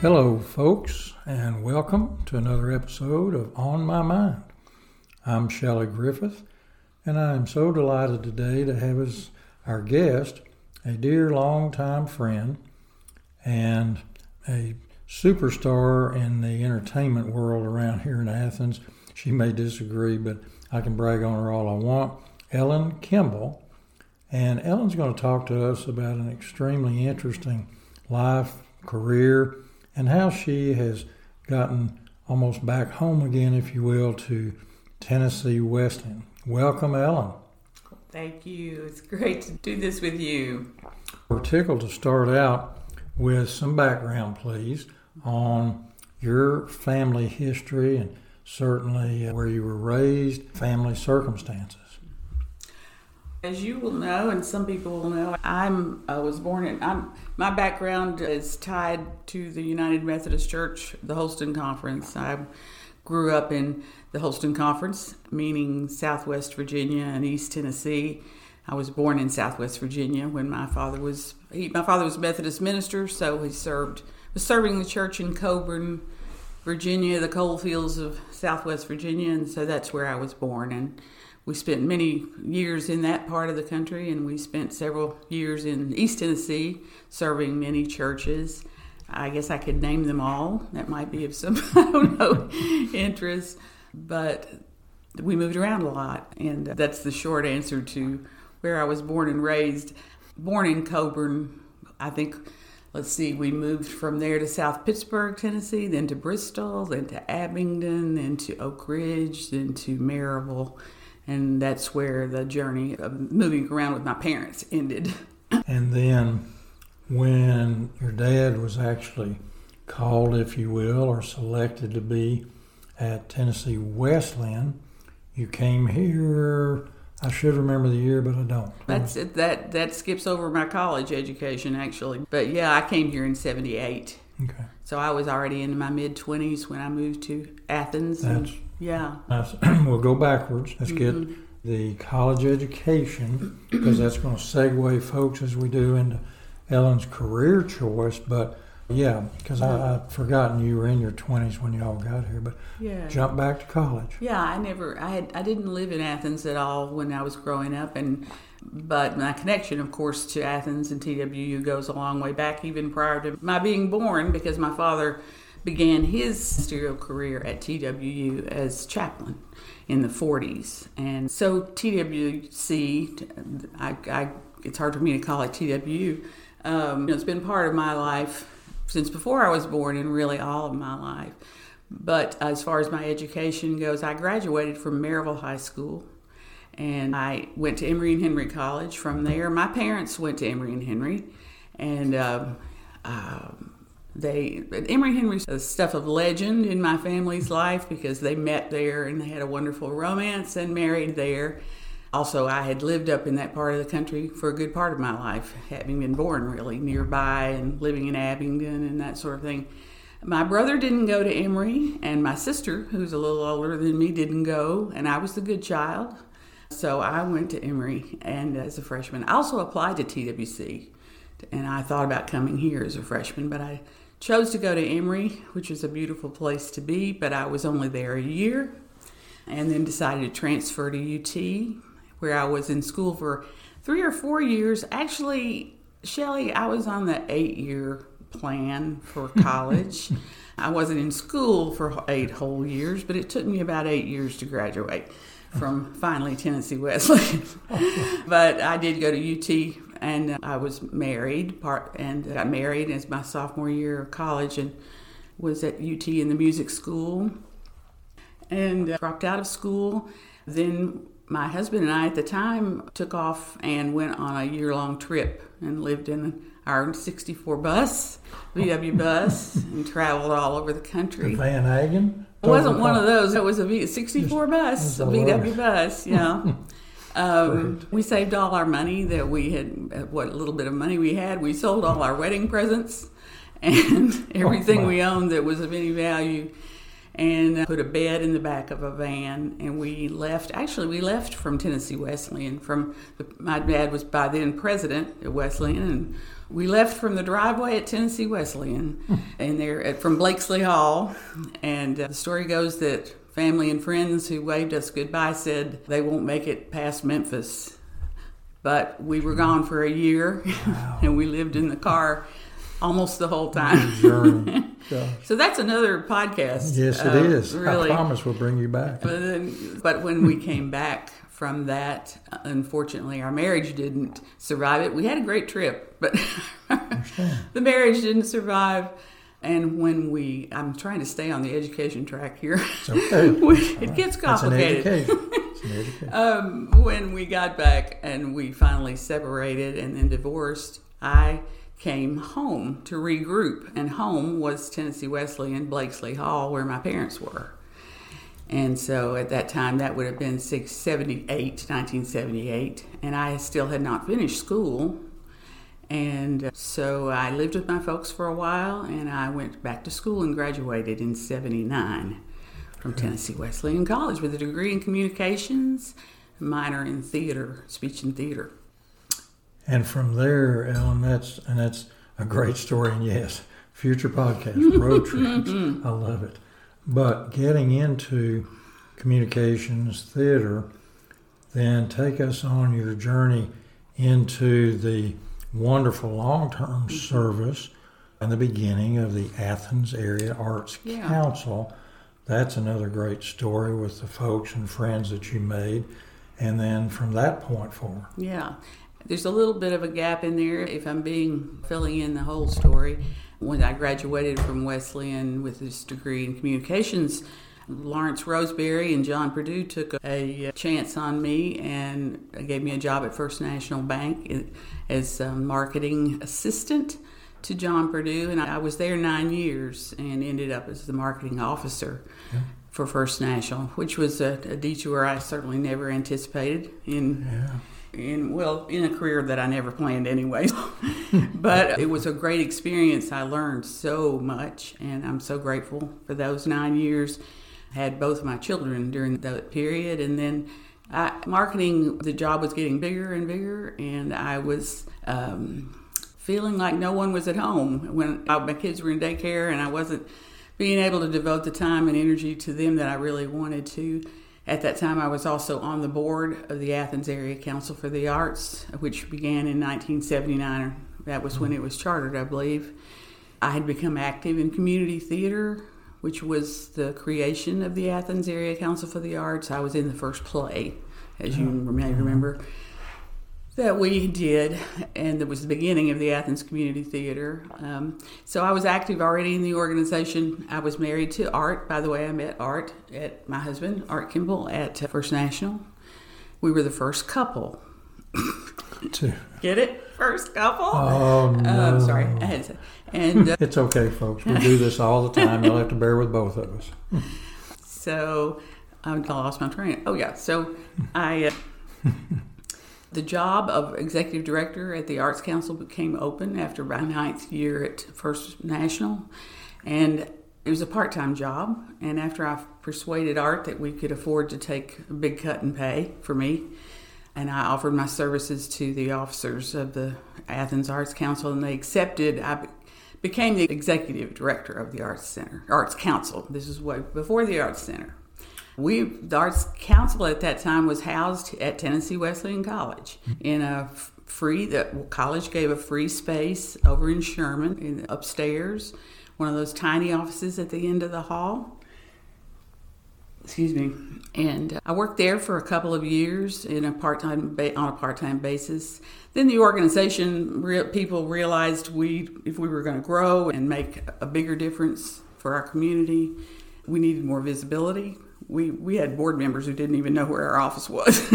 Hello, folks, and welcome to another episode of On My Mind. I'm Shelley Griffith, and I am so delighted today to have as our guest a dear longtime friend and a superstar in the entertainment world around here in Athens. She may disagree, but I can brag on her all I want. Ellen Kimball. And Ellen's going to talk to us about an extremely interesting life, career, and how she has gotten almost back home again, if you will, to Tennessee Wesleyan. Welcome, Ellen. Thank you. It's great to do this with you. We're tickled to start out with some background, please, on your family history and certainly where you were raised, family circumstances. As you will know, and some people will know, I'm I was born in. I'm my background is tied to the United Methodist Church, the Holston Conference. I grew up in the Holston Conference, meaning Southwest Virginia and East Tennessee. I was born in Southwest Virginia when my father was he, my father was Methodist minister, so he served was serving the church in Coeburn, Virginia, the coal fields of Southwest Virginia, and so that's where I was born and we spent many years in that part of the country, and we spent several years in East Tennessee serving many churches. I guess I could name them all. That might be of some, I don't know, interest. But we moved around a lot, and that's the short answer to where I was born and raised. Born in Coeburn, I think, let's see, we moved from there to South Pittsburg, Tennessee, then to Bristol, then to Abingdon, then to Oak Ridge, then to Maryville and that's where the journey of moving around with my parents ended. and then when your dad was actually called, if you will, or selected to be at Tennessee Wesleyan, you came here. I should remember the year, but I don't. That's it. That that skips over my college education, actually. But yeah, I came here in '78. Okay. So I was already in my mid 20s when I moved to Athens. That's yeah. we'll go backwards. Let's mm-hmm. get the college education because that's going to segue folks as we do into Ellen's career choice. But yeah, because I, I'd forgotten you were in your 20s when you all got here. But yeah. jump back to college. Yeah, I never, I had, I didn't live in Athens at all when I was growing up, and but my connection, of course, to Athens and TWU goes a long way back, even prior to my being born, because my father began his stereo career at TWU as chaplain in the 40s. And so TWC, I, I, it's hard for me to call it TWU, um, you know, it's been part of my life since before I was born and really all of my life. But as far as my education goes, I graduated from Maryville High School and I went to Emory and Henry College. From there, my parents went to Emory and Henry, and um, um, they Emory Henry's a stuff of legend in my family's life because they met there and they had a wonderful romance and married there. Also, I had lived up in that part of the country for a good part of my life, having been born really nearby and living in Abingdon and that sort of thing. My brother didn't go to Emory, and my sister, who's a little older than me, didn't go, and I was the good child. So I went to Emory and as a freshman. I also applied to TWC and I thought about coming here as a freshman, but I chose to go to Emory, which was a beautiful place to be, but I was only there a year and then decided to transfer to UT where I was in school for three or four years. Actually, Shelley, I was on the eight year plan for college. I wasn't in school for eight whole years, but it took me about eight years to graduate from finally Tennessee Wesleyan. but I did go to UT and I was married part and got married as my sophomore year of college and was at UT in the music school and uh, dropped out of school. Then my husband and I at the time took off and went on a year long trip and lived in our 64 bus, VW bus, and traveled all over the country. The Vanagon? It wasn't one of those. It was a 64 bus, a VW bus, yeah. Um, we saved all our money that we had, what little bit of money we had. We sold all our wedding presents and everything we owned that was of any value and put a bed in the back of a van. And we left actually we left from tennessee wesleyan from the, my dad was by then president at wesleyan. And we left from the driveway at Tennessee Wesleyan, and there at, from Blakesley Hall. And uh, the story goes that family and friends who waved us goodbye said they won't make it past Memphis. But we were gone for a year, Wow. and we lived in the car almost the whole time. Yeah. so that's another podcast. Yes, it uh, is. Really, I promise we'll bring you back. but, then, but when we came back from that, unfortunately, our marriage didn't survive it. We had a great trip, but the marriage didn't survive. And when we, I'm trying to stay on the education track here. It's okay. it gets complicated. It's an education. Um, when we got back and we finally separated and then divorced, I came home to regroup. And home was Tennessee Wesleyan, Blakesley Hall, where my parents were. And so at that time, that would have been 678, 1978. And I still had not finished school. And so I lived with my folks for a while and I went back to school and graduated in 79 from Tennessee Wesleyan College with a degree in communications, minor in theater, speech and theater. And from there, Ellen, that's and that's a great story. And yes, future podcast, road trips. I love it. But getting into communications theater, then take us on your journey into the wonderful long-term mm-hmm. service and the beginning of the Athens Area Arts Yeah. Council. That's another great story with the folks and friends that you made. And then from that point forward. Yeah. There's a little bit of a gap in there if I'm being filling in the whole story. When I graduated from Wesleyan with this degree in communications, Lawrence Roseberry and John Purdue took a chance on me and gave me a job at First National Bank as a marketing assistant to John Purdue. And I was there nine years and ended up as the marketing officer Yeah. for First National, which was a, a detour I certainly never anticipated in Yeah. in well in a career that I never planned anyway. but it was a great experience. I learned so much, and I'm so grateful for those nine years. I had both my children during that period, and then I, marketing. The job was getting bigger and bigger, and I was. Um, feeling like no one was at home when my kids were in daycare and I wasn't being able to devote the time and energy to them that I really wanted to. At that time, I was also on the board of the Athens Area Council for the Arts, which began in 1979. That was when it was chartered, I believe. I had become active in community theater, which was the creation of the Athens Area Council for the Arts. I was in the first play, as you may remember that we did, and it was the beginning of the Athens Community Theater. Um, so I was active already in the organization. I was married to Art. By the way, I met Art at my husband, Art Kimball, at First National. We were the first couple. Two. Get it? First couple. Oh no! Um, sorry, I had to. And uh, It's okay, folks. We do this all the time. You'll have to bear with both of us. so I lost my train. Oh yeah. So I. Uh, The job of executive director at the Arts Council became open after my ninth year at First National, and it was a part-time job. And after I persuaded Art that we could afford to take a big cut in pay for me, and I offered my services to the officers of the Athens Arts Council, and they accepted. I became the executive director of the Arts Center, Arts Council. This is before the Arts Center. We, the Arts Council at that time was housed at Tennessee Wesleyan College in a free, the college gave a free space over in Sherman, in upstairs, one of those tiny offices at the end of the hall. Excuse me. And uh, I worked there for a couple of years in a part-time ba- on a part-time basis. Then the organization re- people realized we if we were going to grow and make a bigger difference for our community, we needed more visibility. We we had board members who didn't even know where our office was.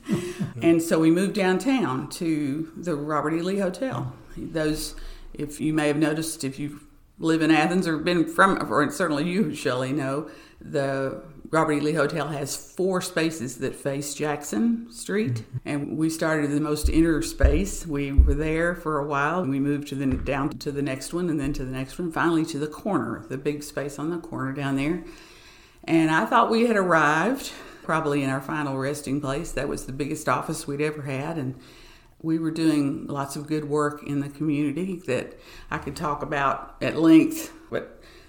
and so we moved downtown to the Robert E. Lee Hotel. Those if you may have noticed if you live in Athens or been from or certainly you Shelley know the Robert E. Lee Hotel has four spaces that face Jackson Street, mm-hmm. and we started in the most inner space. We were there for a while, and we moved to the down to the next one, and then to the next one, finally to the corner, the big space on the corner down there. And I thought we had arrived, probably in our final resting place. That was the biggest office we'd ever had, and we were doing lots of good work in the community that I could talk about at length,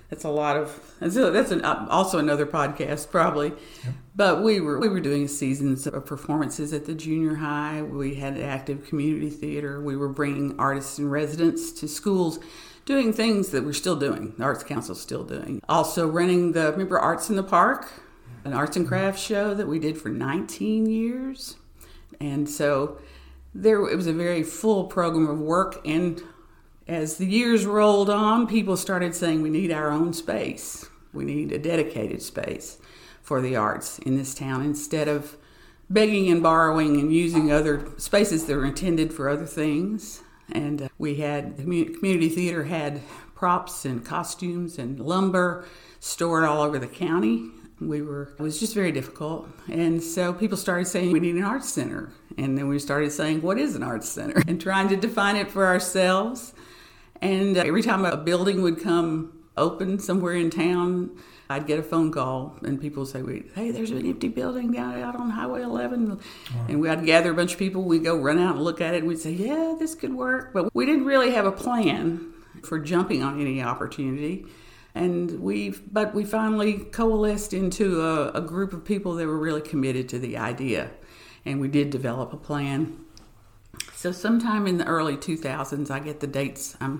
that's a lot of that's, that's an, uh, also another podcast probably. Yep. But we were we were doing seasons of performances at the junior high. We had an active community theater. We were bringing artists and residents to schools doing things that we're still doing. The Arts Council's still doing. Also running the remember Arts in the Park, an arts and mm-hmm. crafts show that we did for 19 years. And so there it was a very full program of work and as the years rolled on, people started saying we need our own space. We need a dedicated space for the arts in this town instead of begging and borrowing and using other spaces that are intended for other things. And uh, we had the community theater had props and costumes and lumber stored all over the county. We were it was just very difficult, and so people started saying we need an arts center, and then we started saying what is an arts center, and trying to define it for ourselves. And every time a building would come open somewhere in town, I'd get a phone call and people would say, "Hey, there's an empty building down out on Highway 11," right. and we'd gather a bunch of people. We'd go run out and look at it, and we'd say, "Yeah, this could work," but we didn't really have a plan for jumping on any opportunity. And we, but we finally coalesced into a, a group of people that were really committed to the idea, and we did develop a plan. So sometime in the early 2000s, I get the dates. I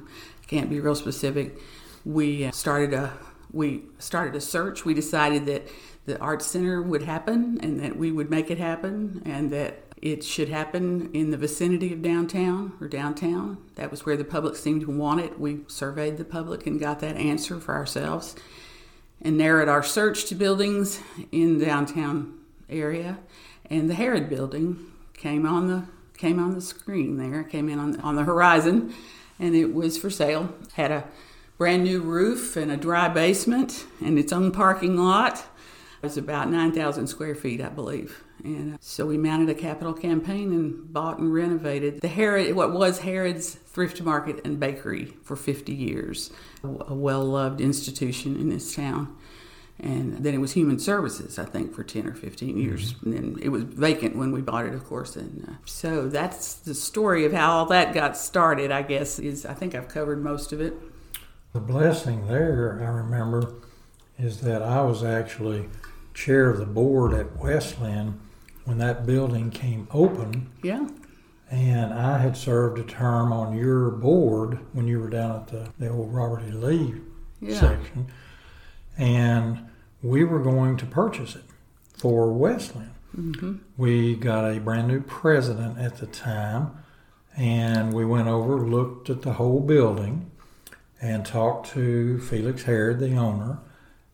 can't be real specific. We uh, started a we started a search. We decided that the Arts Center would happen and that we would make it happen and that it should happen in the vicinity of downtown or downtown. That was where the public seemed to want it. We surveyed the public and got that answer for ourselves and narrowed our search to buildings in downtown area. And the Harrod building came on the came on the screen there, came in on on the horizon, and it was for sale. Had a brand new roof and a dry basement and its own parking lot. It was about 9,000 square feet, I believe. And uh, so we mounted a capital campaign and bought and renovated the Harrod, what was Harrod's Thrift Market and Bakery for 50 years, a well loved institution in this town. And then it was Human Services, I think, for 10 or 15 years. Mm-hmm. And then it was vacant when we bought it, of course. And uh, so that's the story of how all that got started, I guess, is I think I've covered most of it. The blessing there, I remember, is that I was actually chair of the board at Wesleyan when that building came open. Yeah. And I had served a term on your board when you were down at the, the old Robert E. Lee yeah. section. And we were going to purchase it for Wesleyan. Mm-hmm. We got a brand new president at the time, and we went over, looked at the whole building, and talked to Felix Harrod, the owner,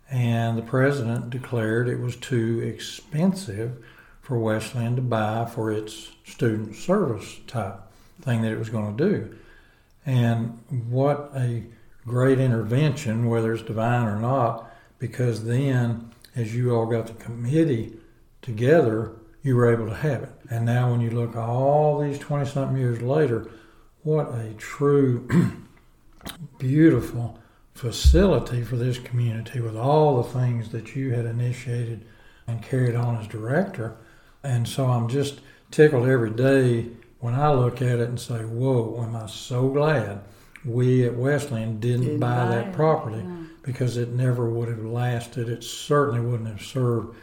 and the president declared it was too expensive for Wesleyan to buy for its student service type thing that it was going to do. And what a great intervention, whether it's divine or not, because then as you all got the committee together, you were able to have it. And now when you look all these 20 something years later, what a true beautiful facility for this community with all the things that you had initiated and carried on as director. And so I'm just tickled every day when I look at it and say, Whoa, am I so glad we at Wesleyan didn't, didn't buy, buy, that property yeah. Because it never would have lasted. It certainly wouldn't have served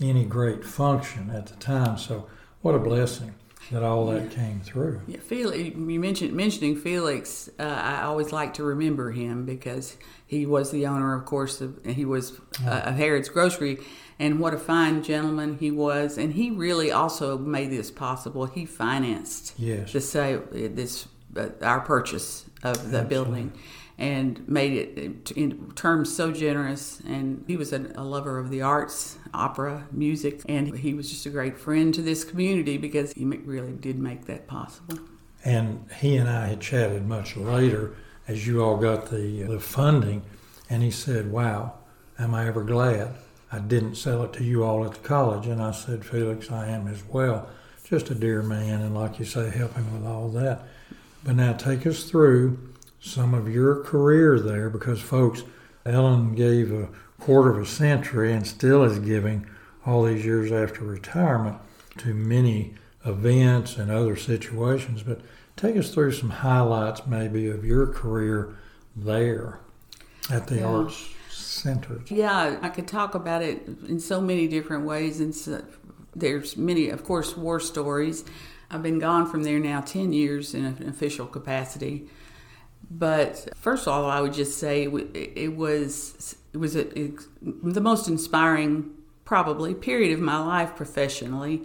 any great function at the time. So, what a blessing that all that came through. Yeah, Felix, you mentioned mentioning Felix. Uh, I always like to remember him because he was the owner, of course, of, he was uh, of Harrod's Grocery, and what a fine gentleman he was. And he really also made this possible. He financed yes. the sale, this uh, our purchase of the Absolutely. building and made it in terms so generous. And he was a, a, lover of the arts, opera, music, and he was just a great friend to this community because he really did make that possible. And he and I had chatted much later as you all got the, the funding, and he said, Wow, am I ever glad I didn't sell it to you all at the college? And I said, Felix, I am as well. Just a dear man, and like you say, helping with all that. But now take us through some of your career there because, folks, Ellen gave a quarter of a century and still is giving all these years after retirement to many events and other situations. But take us through some highlights, maybe, of your career there at the Yeah. Arts Center. Yeah, I could talk about it in so many different ways. And so, there's many, of course, war stories. I've been gone from there now 10 years in an official capacity. But first of all, I would just say it was it was a, it, the most inspiring, probably, period of my life professionally,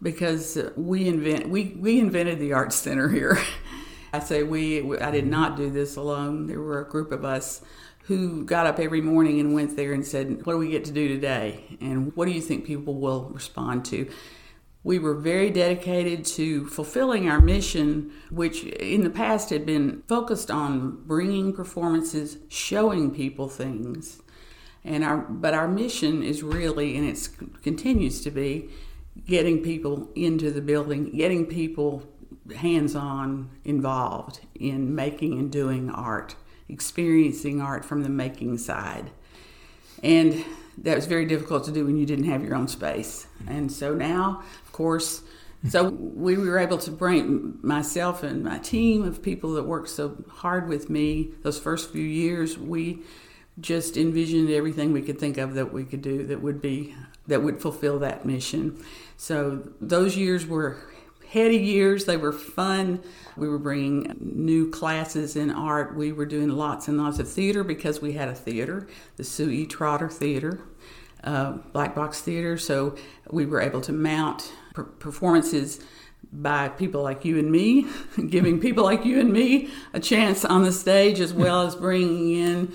because we invent we we invented the Arts Center here. I say we. I did not do this alone. There were a group of us who got up every morning and went there and said, "What do we get to do today? And what do you think people will respond to?" We were very dedicated to fulfilling our mission, which in the past had been focused on bringing performances, showing people things. And our but our mission is really and it continues to be getting people into the building, getting people hands-on involved in making and doing art, experiencing art from the making side. And that was very difficult to do when you didn't have your own space. And so now, course, so we were able to bring myself and my team of people that worked so hard with me those first few years. We just envisioned everything we could think of that we could do that would be that would fulfill that mission. So those years were heady years. They were fun. We were bringing new classes in art. We were doing lots and lots of theater because we had a theater, the Sue E. Trotter Theater, uh, Black Box Theater. So we were able to mount per- performances by people like you and me, giving people like you and me a chance on the stage, as well as bringing in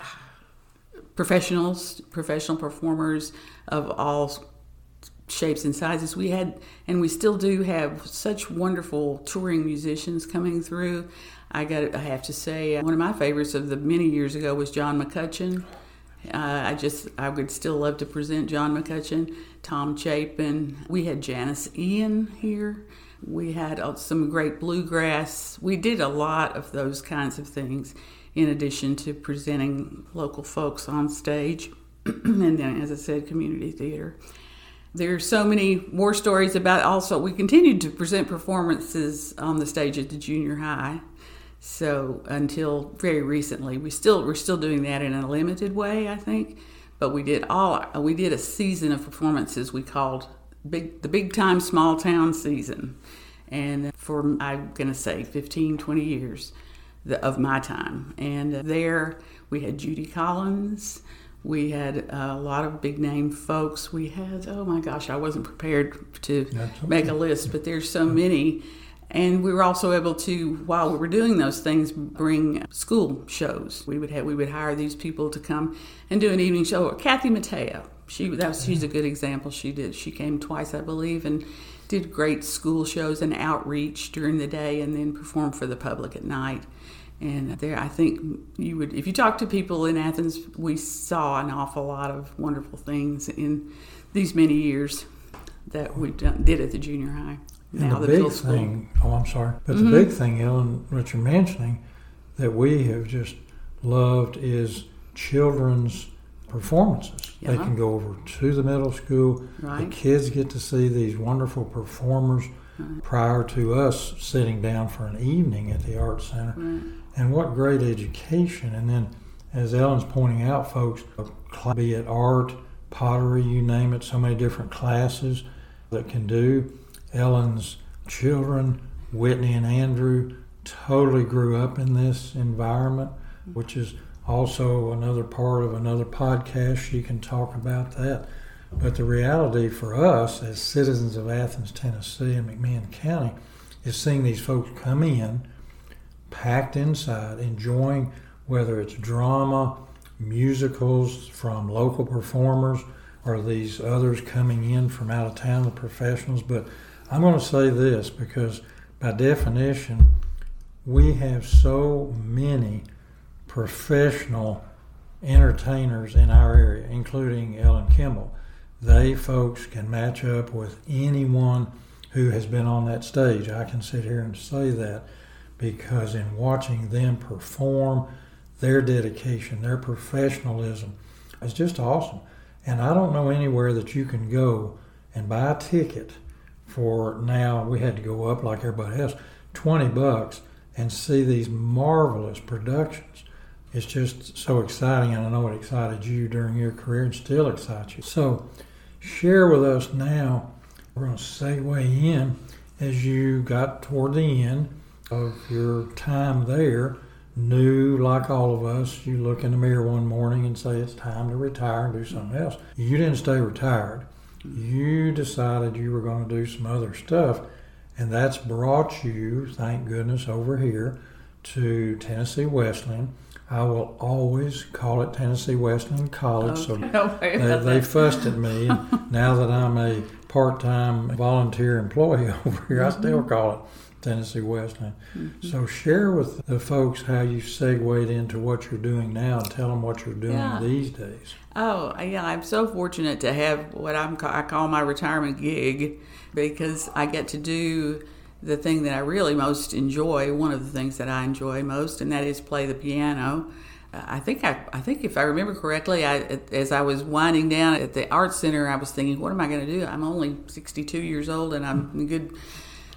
uh, professionals, professional performers of all shapes and sizes. We had, and we still do have, such wonderful touring musicians coming through. I got, I have to say, uh, one of my favorites of the many years ago was John McCutcheon. Uh, I just, I would still love to present John McCutcheon, Tom Chapin. We had Janis Ian here. We had uh, some great bluegrass. We did a lot of those kinds of things in addition to presenting local folks on stage. and then, as I said, community theater. There are so many more stories about also, we continued to present performances on the stage at the junior high. So until very recently, we still we're still doing that in a limited way, I think. But we did all we did a season of performances we called big the big time small town season, and for I'm gonna say 15, 20 years the, of my time. And there we had Judy Collins. We had a lot of big name folks. We had, oh my gosh, I wasn't prepared to okay. make a list, but there's so many. And we were also able to, while we were doing those things, bring school shows. We would have, we would hire these people to come and do an evening show. Kathy Mattea, she that was, she's a good example. She did. She came twice, I believe, and did great school shows and outreach during the day, and then performed for the public at night. And there, I think you would, if you talk to people in Athens, we saw an awful lot of wonderful things in these many years that we did at the junior high. And Now the middle big school. thing, oh, I'm sorry, but Mhm. the big thing, Ellen, what you're mentioning, that we have just loved is children's performances. They can go over to the middle school. Right. The kids get to see these wonderful performers Right. prior to us sitting down for an evening at the Art Center. Right. And what great education. And then, as Ellen's pointing out, folks, be it art, pottery, you name it, so many different classes that can do. Ellen's children, Whitney and Andrew, totally grew up in this environment, which is also another part of another podcast. She can talk about that. But the reality for us as citizens of Athens, Tennessee, and McMinn County is seeing these folks come in packed inside, enjoying whether it's drama, musicals from local performers, or these others coming in from out of town, the professionals. But I'm going to say this because, by definition, we have so many professional entertainers in our area, including Ellen Kimball. They folks can match up with anyone who has been on that stage. I can sit here and say that because in watching them perform, their dedication, their professionalism is just awesome. And I don't know anywhere that you can go and buy a ticket for now we had to go up like everybody else, 20 bucks and see these marvelous productions. It's just so exciting, and I know it excited you during your career and still excites you. So, share with us now. We're going to segue in as you got toward the end of your time there. Knew, like all of us, you look in the mirror one morning and say it's time to retire and do something else. You didn't stay retired. You decided you were going to do some other stuff, and that's brought you, thank goodness, over here to Tennessee Wesleyan I will always call it Tennessee Wesleyan College. Okay. So they, they fussed at me. now that I'm a part-time volunteer employee over here, I still Mm-hmm. call it Tennessee Wesleyan. So share with the folks how you segued into what you're doing now, and tell them what you're doing Yeah. these days. Oh, yeah, I'm so fortunate to have what I'm, I call my retirement gig because I get to do the thing that I really most enjoy, one of the things that I enjoy most, and that is play the piano. Uh, I think I, I think if I remember correctly, I, as I was winding down at the art center, I was thinking, what am I going to do? I'm only 62 years old, and I'm good.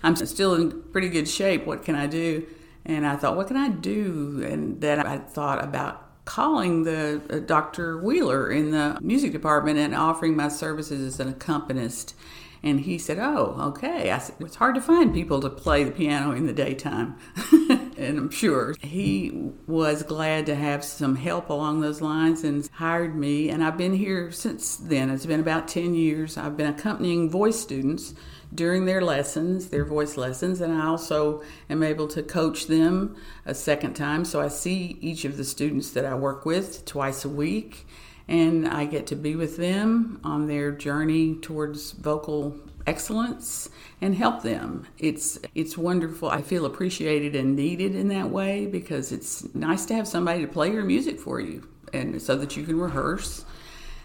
I'm still in pretty good shape. What can I do? And I thought, what can I do? And then I thought about calling the uh, Dr. Wheeler in the music department and offering my services as an accompanist. And he said, "Oh, okay." I said, "It's hard to find people to play the piano in the daytime," and I'm sure he was glad to have some help along those lines and hired me. And I've been here since then. It's been about ten years. I've been accompanying voice students during their lessons, their voice lessons, and I also am able to coach them a second time. So I see each of the students that I work with twice a week, and I get to be with them on their journey towards vocal excellence and help them. It's it's wonderful. I feel appreciated and needed in that way because it's nice to have somebody to play your music for you and so that you can rehearse.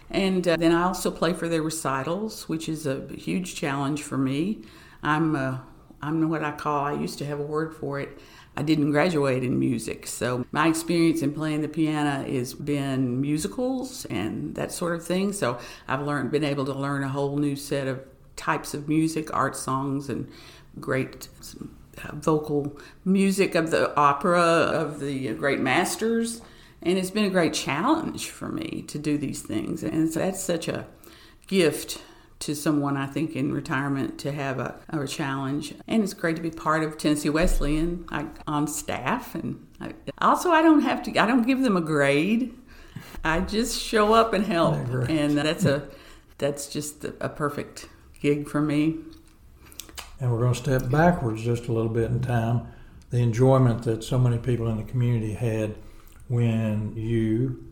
And uh, then I also play for their recitals, which is a huge challenge for me. I'm uh, I'm what I call I used to have a word for it. I didn't graduate in music, so my experience in playing the piano has been musicals and that sort of thing. So I've learned, been able to learn a whole new set of types of music, art songs, and great uh, vocal music of the opera of the great masters. And it's been a great challenge for me to do these things. And so that's such a gift to someone, I think, in retirement to have a, a challenge. And it's great to be part of Tennessee Wesleyan I, on staff. And I, also, I don't have to, I don't give them a grade. I just show up and help. And that's a, that's just a, a perfect gig for me. And we're going to step backwards just a little bit in time. The enjoyment that so many people in the community had when you,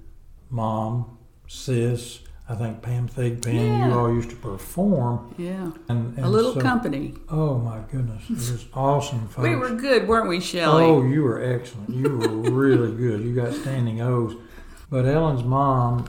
mom, sis, I think Pam Thigpen, Yeah. you all used to perform. Yeah. And, and A little so- company. Oh my goodness, it was awesome, folks. We were good, weren't we, Shelley? Oh, you were excellent. You were really good. You got standing O's. But Ellen's mom,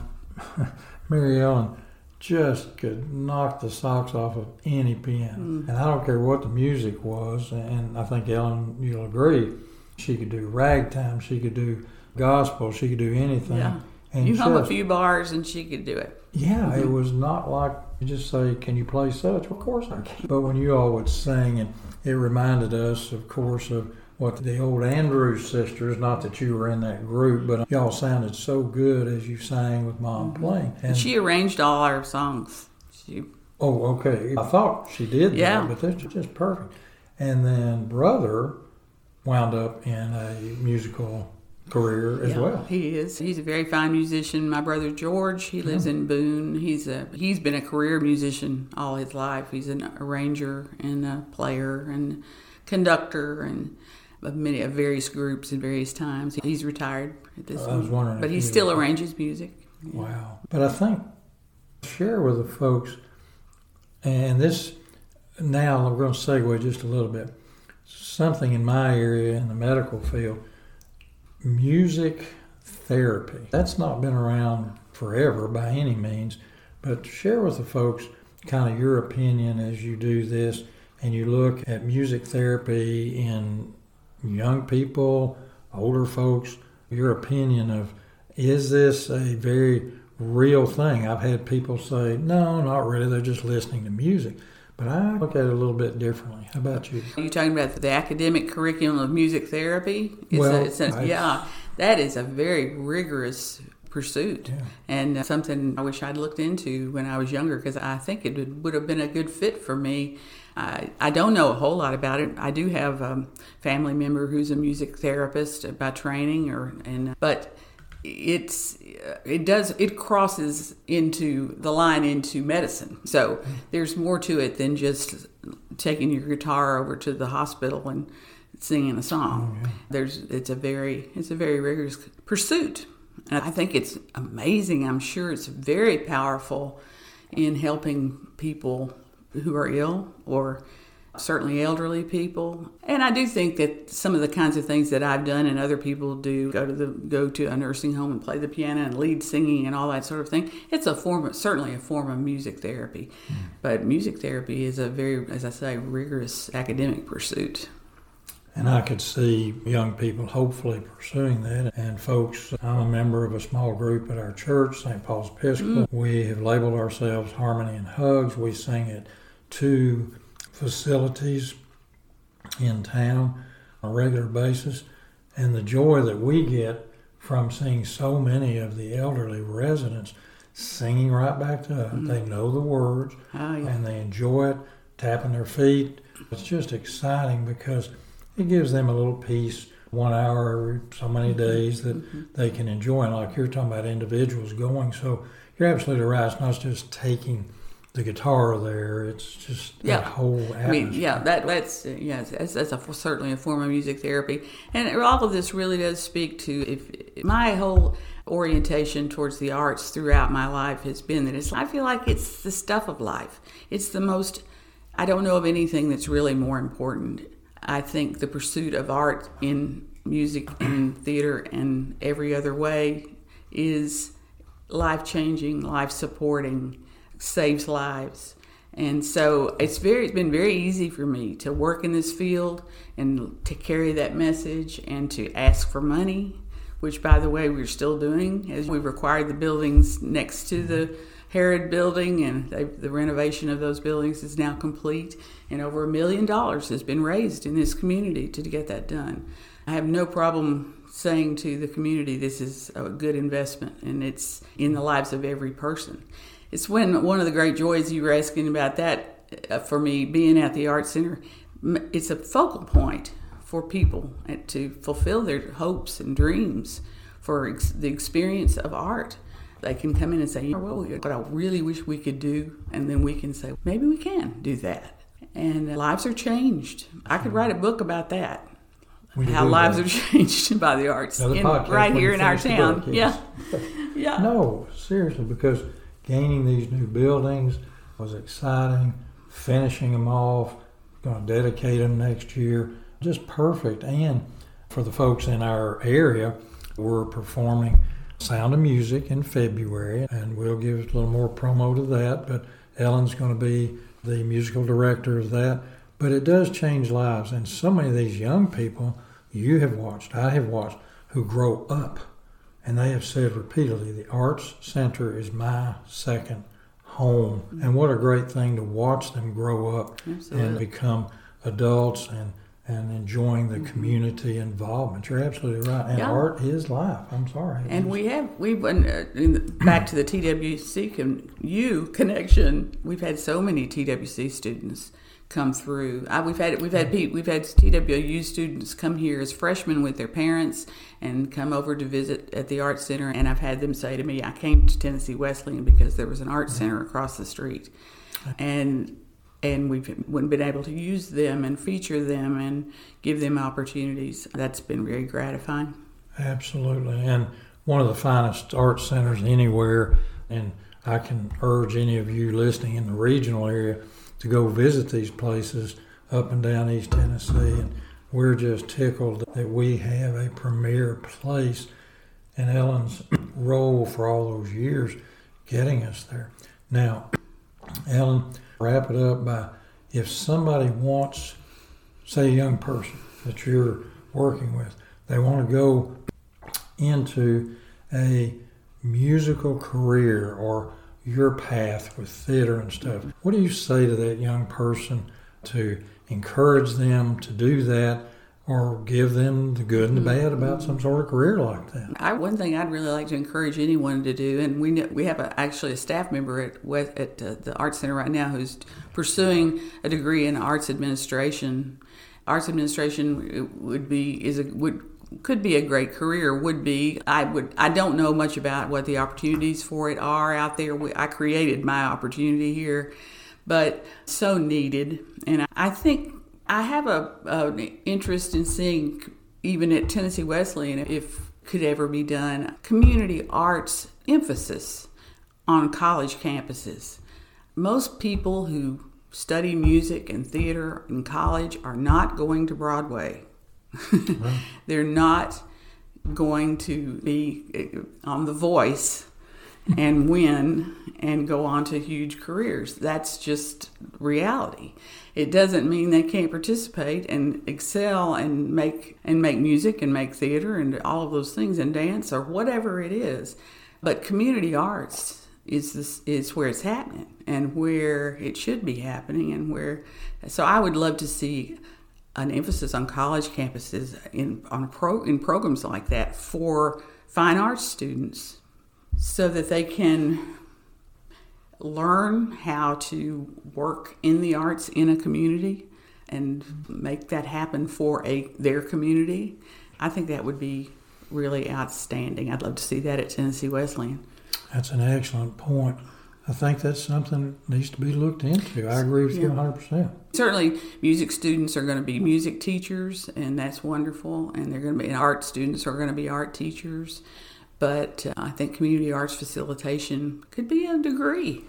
Mary Ellen, just could knock the socks off of any piano. Mm. And I don't care what the music was, and I think Ellen, you'll agree, she could do ragtime, she could do gospel, she could do anything. Yeah. And You hum a few bars and she could do it. yeah, it mm-hmm. was not like you just say, "Can you play such?" Of course I can. But when you all would sing, and it reminded us, of course, of what the old Andrews sisters. Not that you were in that group, but y'all sounded so good as you sang with Mom mm-hmm. playing. And She arranged all our songs. She oh, okay, I thought she did Yeah. that, but that's just perfect. And then brother wound up in a musical career as Yeah, well. He is. He's a very fine musician. My brother George, he lives in Boone. He's a he's been a career musician all his life. He's an arranger and a player and conductor and of many of various groups in various times. He's retired at this I was wondering but he still was- arranges music. Wow. But I think share with the folks, and this now we're going to segue just a little bit. Something in my area in the medical field, music therapy. That's not been around forever by any means, but share with the folks kind of your opinion as you do this and you look at music therapy in young people, older folks, your opinion of is this a very real thing? I've had people say, no, not really, they're just listening to music. But I look at it a little bit differently. How about you? Are you talking about the academic curriculum of music therapy? It's well, a, it's a, yeah, that is a very rigorous pursuit yeah. and uh, something I wish I'd looked into when I was younger because I think it would, would, have been a good fit for me. I, I don't know a whole lot about it. I do have a family member who's a music therapist by training, or and but it's it does it crosses into the line into medicine. So there's more to it than just taking your guitar over to the hospital and singing a song. Oh. There's it's a very it's a very rigorous pursuit. And I think it's amazing. I'm sure it's very powerful in helping people who are ill or certainly elderly people. And I do think that some of the kinds of things that I've done and other people do go to the go to a nursing home and play the piano and lead singing and all that sort of thing. It's a form of certainly a form of music therapy. Mm. But music therapy is a very as I say rigorous academic pursuit. And I could see young people hopefully pursuing that. And folks, I'm a member of a small group at our church, St. Paul's Episcopal. Mm. We have labeled ourselves Harmony and Hugs. We sing at two facilities in town on a regular basis. And the joy that we get from seeing so many of the elderly residents singing right back to us. Mm. They know the words oh, yeah. and they enjoy it, tapping their feet. It's just exciting because it gives them a little piece one hour every so many mm-hmm. days that mm-hmm. they can enjoy. And like you're talking about individuals going, so you're absolutely right. It's not just taking the guitar there. It's just yeah. that whole atmosphere. I mean, yeah, that that's yes, that's, that's a, certainly a form of music therapy, and all of this really does speak to if my whole orientation towards the arts throughout my life has been that it's I feel like it's the stuff of life. It's the most. I don't know of anything that's really more important I think the pursuit of art in music and theater and every other way is life changing, life supporting, saves lives. And so it's very it's been very easy for me to work in this field and to carry that message and to ask for money, which by the way we're still doing as we've acquired the buildings next to the Harrod building, and the renovation of those buildings is now complete. And over a million dollars has been raised in this community to get that done. I have no problem saying to the community this is a good investment and it's in the lives of every person. It's when one of the great joys you were asking about that uh, for me being at the Art Center, it's a focal point for people to fulfill their hopes and dreams for ex- the experience of art. They can come in and say, well, what I really wish we could do, and then we can say, maybe we can do that. And lives are changed. I could write a book about that. How lives that. are changed by the arts in, right here in our town. Book, yes. Yeah. yeah. No, seriously, because gaining these new buildings was exciting. Finishing them off, going to dedicate them next year, just perfect. And for the folks in our area, we're performing Sound of Music in February, and we'll give a little more promo to that. But Ellen's going to be the musical director of that. But it does change lives, and so many of these young people you have watched, I have watched, who grow up, and they have said repeatedly, "The Arts Center is my second home." And what a great thing to watch them grow up Absolutely. and become adults and and enjoying the mm-hmm. community involvement. You're absolutely right. And yeah. art is life. I'm sorry. And we have we've been uh, the, back to the TWC con, U connection. We've had so many TWC students come through. I, we've had we've had we've had TWU students come here as freshmen with their parents and come over to visit at the art center. And I've had them say to me, "I came to Tennessee Wesleyan because there was an art center across the street." And and we've been able to use them and feature them and give them opportunities. That's been very gratifying. Absolutely. And one of the finest art centers anywhere. And I can urge any of you listening in the regional area to go visit these places up and down East Tennessee. And we're just tickled that we have a premier place and Ellen's role for all those years getting us there. Now, Ellen, wrap it up by if somebody wants, say, a young person that you're working with, they want to go into a musical career or your path with theater and stuff. What do you say to that young person to encourage them to do that or give them the good and the bad about some sort of career like that? I, one thing I'd really like to encourage anyone to do, and we we have a, actually a staff member at at uh, the Arts Center right now who's pursuing a degree in arts administration. Arts administration would be is a would could be a great career would be i would i don't know much about what the opportunities for it are out there i created my opportunity here but so needed and i think i have a an interest in seeing even at tennessee wesleyan if could ever be done community arts emphasis on college campuses most people who study music and theater in college are not going to broadway They're not going to be eh, on The Voice and win and go on to huge careers. That's just reality. It doesn't mean they can't participate and excel and make and make music and make theater and all of those things and dance or whatever it is. But community arts is this, is where it's happening and where it should be happening and where so I would love to see an emphasis on college campuses in on pro, in programs like that for fine arts students, so that they can learn how to work in the arts in a community and make that happen for a their community. I think that would be really outstanding. I'd love to see that at Tennessee Wesleyan. That's an excellent point. I think that's something that needs to be looked into. I agree with yeah. you 100%. Certainly, music students are going to be music teachers, and that's wonderful. And they're going to be, and art students are going to be art teachers. But uh, I think community arts facilitation could be a degree.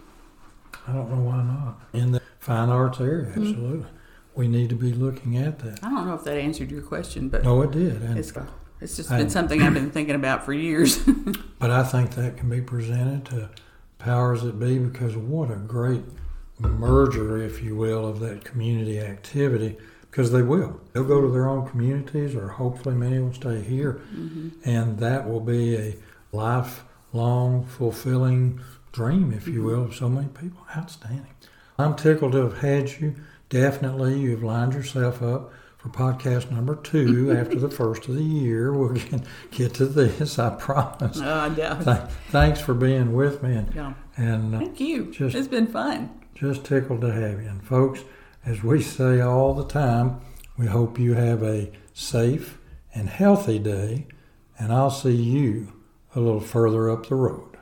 I don't know why not. In the fine arts area, mm-hmm. absolutely. Mm-hmm. We need to be looking at that. I don't know if that answered your question, but. No, it did. And it's, it's just been something I've been thinking about for years. but I think that can be presented to powers that be because what a great merger, if you will, of that community activity because they will. They'll go to their own communities, or hopefully many will stay here, mm-hmm. and that will be a lifelong, fulfilling dream, if you will, of so many people. Outstanding. I'm tickled to have had you. Definitely, you've lined yourself up for podcast number two after the first of the year. We'll get, get to this, I promise. Oh, I doubt Th- Thanks for being with me. And, yeah. and uh, Thank you. Just, it's been fun. Just tickled to have you. And, folks, as we say all the time, we hope you have a safe and healthy day, and I'll see you a little further up the road.